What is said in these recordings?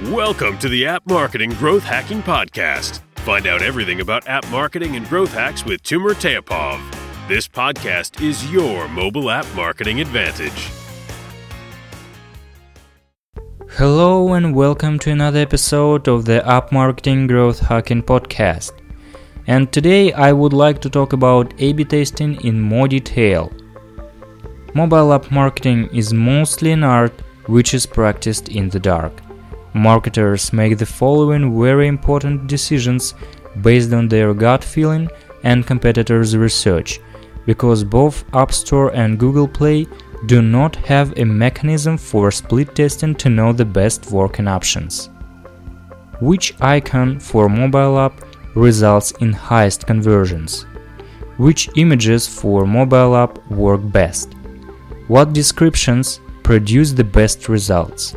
Welcome to the App Marketing Growth Hacking Podcast. Find out everything about app marketing and growth hacks with Timur Teapov. This podcast is your mobile app marketing advantage. Hello and welcome to another episode of the App Marketing Growth Hacking Podcast. And today I would like to talk about A B testing in more detail. Mobile app marketing is mostly an art which is practiced in the dark. Marketers make the following very important decisions based on their gut feeling and competitors' research, because both App Store and Google Play do not have a mechanism for split testing to know the best working options. Which icon for mobile app results in highest conversions? Which images for mobile app work best? What descriptions produce the best results?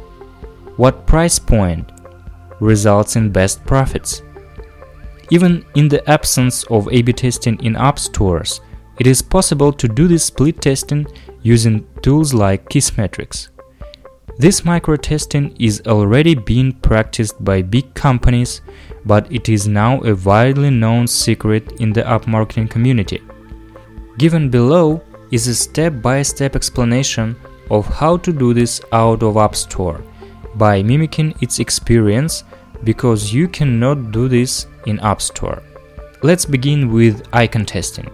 What price point results in best profits? Even in the absence of A B testing in app stores, it is possible to do this split testing using tools like Kissmetrics. This micro testing is already being practiced by big companies, but it is now a widely known secret in the app marketing community. Given below is a step by step explanation of how to do this out of App Store by mimicking its experience because you cannot do this in App Store. Let's begin with icon testing.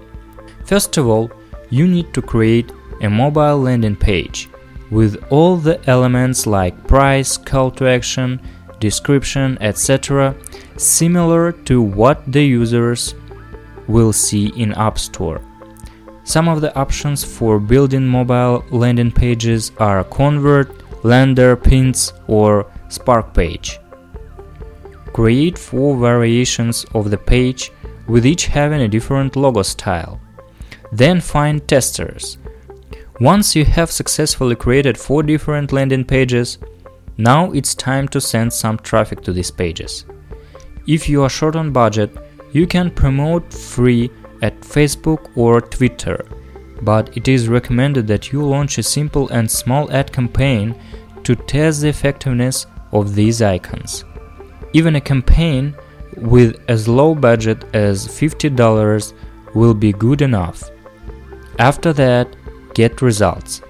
First of all, you need to create a mobile landing page with all the elements like price, call to action, description, etc., similar to what the users will see in App Store. Some of the options for building mobile landing pages are Convert, Lander, Pins, or Spark page. Create four variations of the page with each having a different logo style. Then find testers. Once you have successfully created four different landing pages, now it's time to send some traffic to these pages. If you are short on budget, you can promote free at Facebook or Twitter, but it is recommended that you launch a simple and small ad campaign to test the effectiveness of these icons. Even a campaign with as low budget as $50 will be good enough. After that, get results.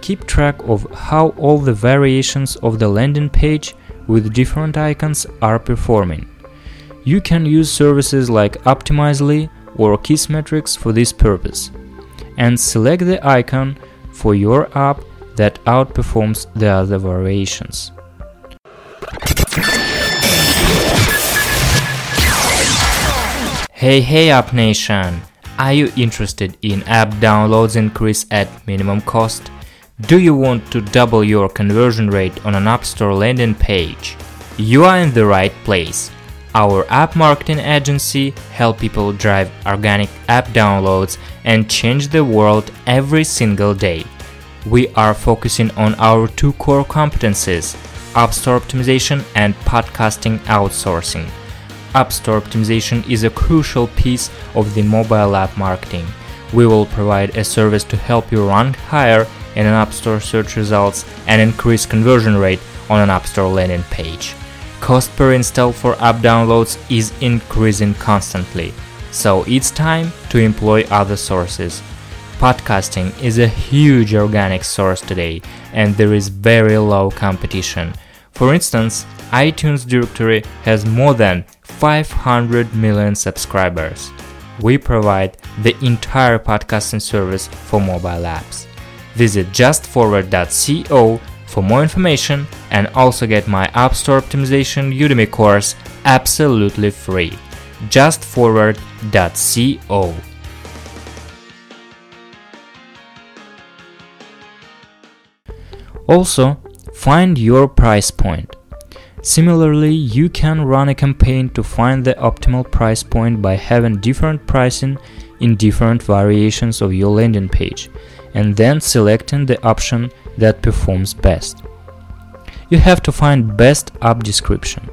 Keep track of how all the variations of the landing page with different icons are performing. You can use services like Optimizely or Kissmetrics for this purpose and select the icon for your app that outperforms the other variations. Hey hey App Nation! Are you interested in app downloads increase at minimum cost? Do you want to double your conversion rate on an App Store landing page? You are in the right place. Our app marketing agency help people drive organic app downloads and change the world every single day. We are focusing on our two core competencies, App Store optimization and podcasting outsourcing. App Store optimization is a crucial piece of the mobile app marketing. We will provide a service to help you rank higher in an App Store search results and increase conversion rate on an App Store landing page cost per install for app downloads is increasing constantly, so it's time to employ other sources. Podcasting is a huge organic source today, and there is very low competition. For instance, iTunes directory has more than 500 million subscribers. We provide the entire podcasting service for mobile apps. Visit justforward.co for more information and also get my App Store Optimization Udemy course absolutely free. Just Justforward.co. Also, find your price point. Similarly, you can run a campaign to find the optimal price point by having different pricing in different variations of your landing page and then selecting the option that performs best. You have to find best app description.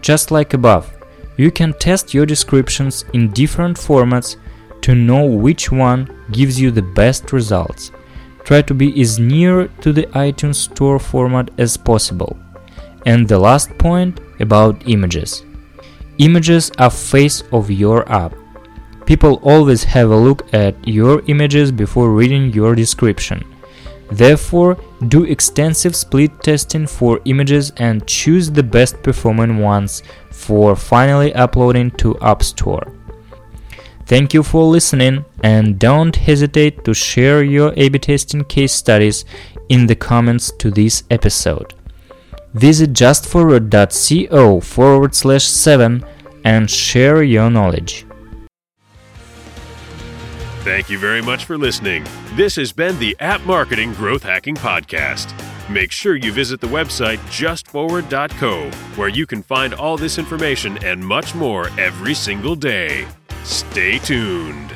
Just like above, you can test your descriptions in different formats to know which one gives you the best results. Try to be as near to the iTunes Store format as possible. And the last point about images. Images are face of your app. People always have a look at your images before reading your description. Therefore, do extensive split testing for images and choose the best performing ones for finally uploading to App Store. Thank you for listening and don't hesitate to share your A-B testing case studies in the comments to this episode. Visit justforward.co forward slash 7 and share your knowledge. Thank you very much for listening. This has been the App Marketing Growth Hacking Podcast. Make sure you visit the website justforward.co, where you can find all this information and much more every single day. Stay tuned.